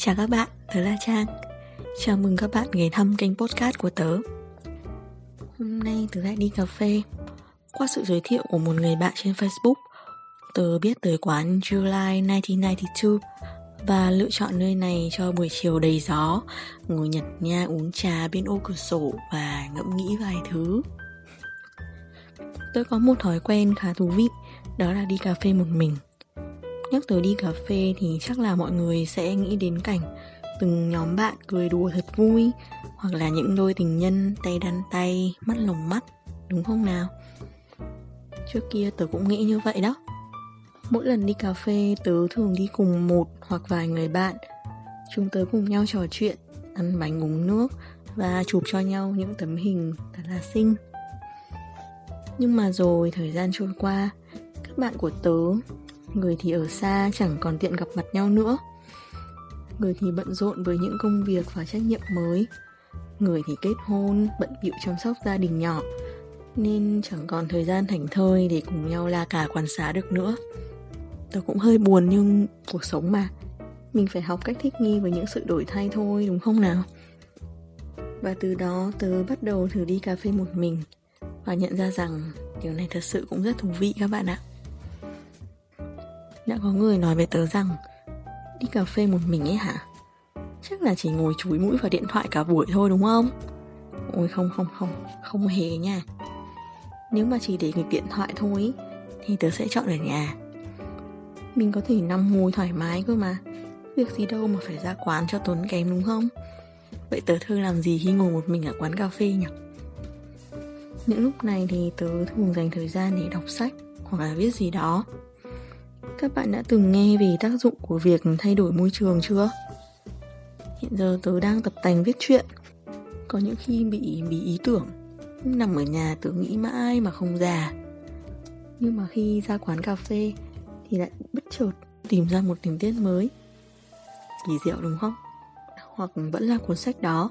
Chào các bạn, tớ là Trang. Chào mừng các bạn ghé thăm kênh podcast của tớ. Hôm nay tớ lại đi cà phê. Qua sự giới thiệu của một người bạn trên Facebook Tớ biết tới quán July 1992 Và lựa chọn nơi này cho buổi chiều đầy gió Ngồi nhặt nha uống trà bên ô cửa sổ Và ngẫm nghĩ vài thứ. Tớ có một thói quen khá thú vị Đó là đi cà phê một mình. Nhắc tới đi cà phê thì chắc là mọi người sẽ nghĩ đến cảnh từng nhóm bạn cười đùa thật vui hoặc là những đôi tình nhân tay đan tay, mắt lồng mắt, đúng không nào? Trước kia tớ cũng nghĩ như vậy đó. Mỗi lần đi cà phê tớ thường đi cùng một hoặc vài người bạn. Chúng tớ cùng nhau trò chuyện, ăn bánh uống nước và chụp cho nhau những tấm hình thật là xinh. Nhưng mà rồi thời gian trôi qua, các bạn của tớ người thì ở xa, chẳng còn tiện gặp mặt nhau nữa. Người thì bận rộn với những công việc và trách nhiệm mới. Người thì kết hôn, bận bịu chăm sóc gia đình nhỏ, nên chẳng còn thời gian thảnh thơi để cùng nhau la cả quan xá được nữa. Tớ cũng hơi buồn nhưng cuộc sống mà. Mình phải học cách thích nghi với những sự đổi thay thôi, đúng không nào? Và từ đó, tớ bắt đầu thử đi cà phê một mình và nhận ra rằng điều này thật sự cũng rất thú vị các bạn ạ đã có người nói với tớ rằng, Đi cà phê một mình ấy hả? Chắc là chỉ ngồi chúi mũi vào điện thoại cả buổi thôi đúng không? Ôi không không không Không hề nha. Nếu mà chỉ để nghịch điện thoại thôi, Thì tớ sẽ chọn ở nhà. Mình có thể nằm ngồi thoải mái cơ mà. Việc gì đâu mà phải ra quán cho tốn kém đúng không? Vậy tớ thường làm gì khi ngồi một mình ở quán cà phê nhỉ? Những lúc này thì tớ thường dành thời gian để đọc sách Hoặc là viết gì đó các bạn đã từng nghe về tác dụng của việc thay đổi môi trường chưa? Hiện giờ tớ đang tập tành viết truyện. Có những khi bị bí ý tưởng. Nằm ở nhà tớ nghĩ mãi mà không già Nhưng mà khi ra quán cà phê Thì lại bất chợt tìm ra một tình tiết mới. Kỳ diệu đúng không? Hoặc vẫn là cuốn sách đó.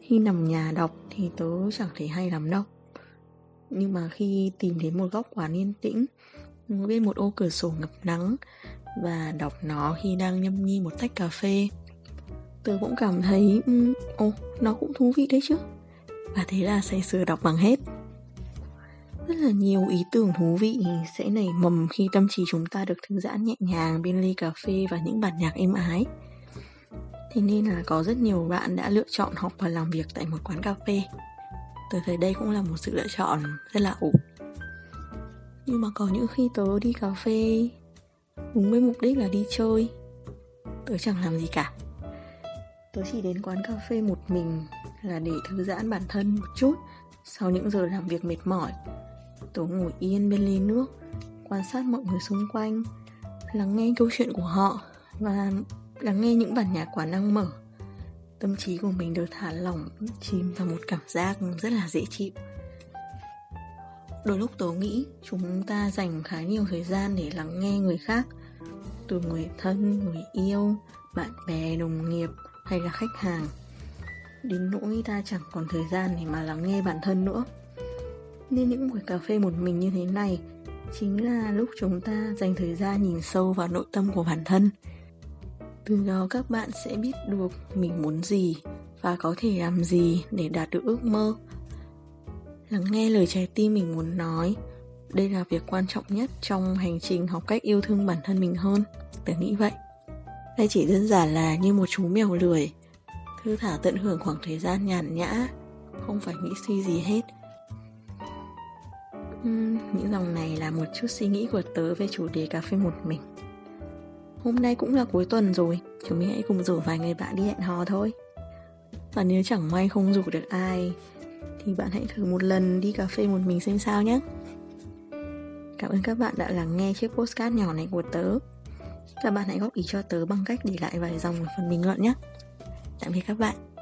Khi nằm nhà đọc thì tớ chẳng thấy hay lắm đâu. Nhưng mà khi tìm đến một góc quán yên tĩnh ngồi bên một ô cửa sổ ngập nắng và đọc nó khi đang nhâm nhi một tách cà phê. Tớ cũng cảm thấy um, ồ nó cũng thú vị đấy chứ. Và thế là say sưa đọc bằng hết. Rất là nhiều ý tưởng thú vị sẽ nảy mầm khi tâm trí chúng ta được thư giãn nhẹ nhàng bên ly cà phê và những bản nhạc êm ái. Thế nên là có rất nhiều bạn đã lựa chọn học và làm việc tại một quán cà phê. Tớ thấy đây cũng là một sự lựa chọn rất là ổn nhưng mà có những khi tớ đi cà phê, đúng với mục đích là đi chơi. Tớ chẳng làm gì cả. Tớ chỉ đến quán cà phê một mình là để thư giãn bản thân một chút. Sau những giờ làm việc mệt mỏi, tớ ngồi yên bên ly nước, quan sát mọi người xung quanh, lắng nghe câu chuyện của họ và lắng nghe những bản nhạc quán năng mở. Tâm trí của mình được thả lỏng, chìm vào một cảm giác rất là dễ chịu. Đôi lúc tớ nghĩ chúng ta dành khá nhiều thời gian để lắng nghe người khác. Từ người thân, người yêu, bạn bè, đồng nghiệp hay là khách hàng. Đến nỗi ta chẳng còn thời gian để mà lắng nghe bản thân nữa. Nên những buổi cà phê một mình như thế này Chính là lúc chúng ta dành thời gian nhìn sâu vào nội tâm của bản thân. Từ đó các bạn sẽ biết được mình muốn gì Và có thể làm gì để đạt được ước mơ lắng nghe lời trái tim mình muốn nói. Đây là việc quan trọng nhất trong hành trình học cách yêu thương bản thân mình hơn. Tớ nghĩ vậy. Đây chỉ đơn giản là như một chú mèo lười. Thư thả tận hưởng khoảng thời gian nhàn nhã không phải nghĩ suy gì hết. Uhm, những dòng này là một chút suy nghĩ của tớ về chủ đề cà phê một mình. Hôm nay cũng là cuối tuần rồi chúng mình hãy cùng rủ vài người bạn đi hẹn hò thôi. Và nếu chẳng may không rủ được ai thì bạn hãy thử một lần đi cà phê một mình xem sao nhé. Cảm ơn các bạn đã lắng nghe chiếc postcard nhỏ này của tớ. Các bạn hãy góp ý cho tớ bằng cách để lại vài dòng ở phần bình luận nhé. Tạm biệt các bạn.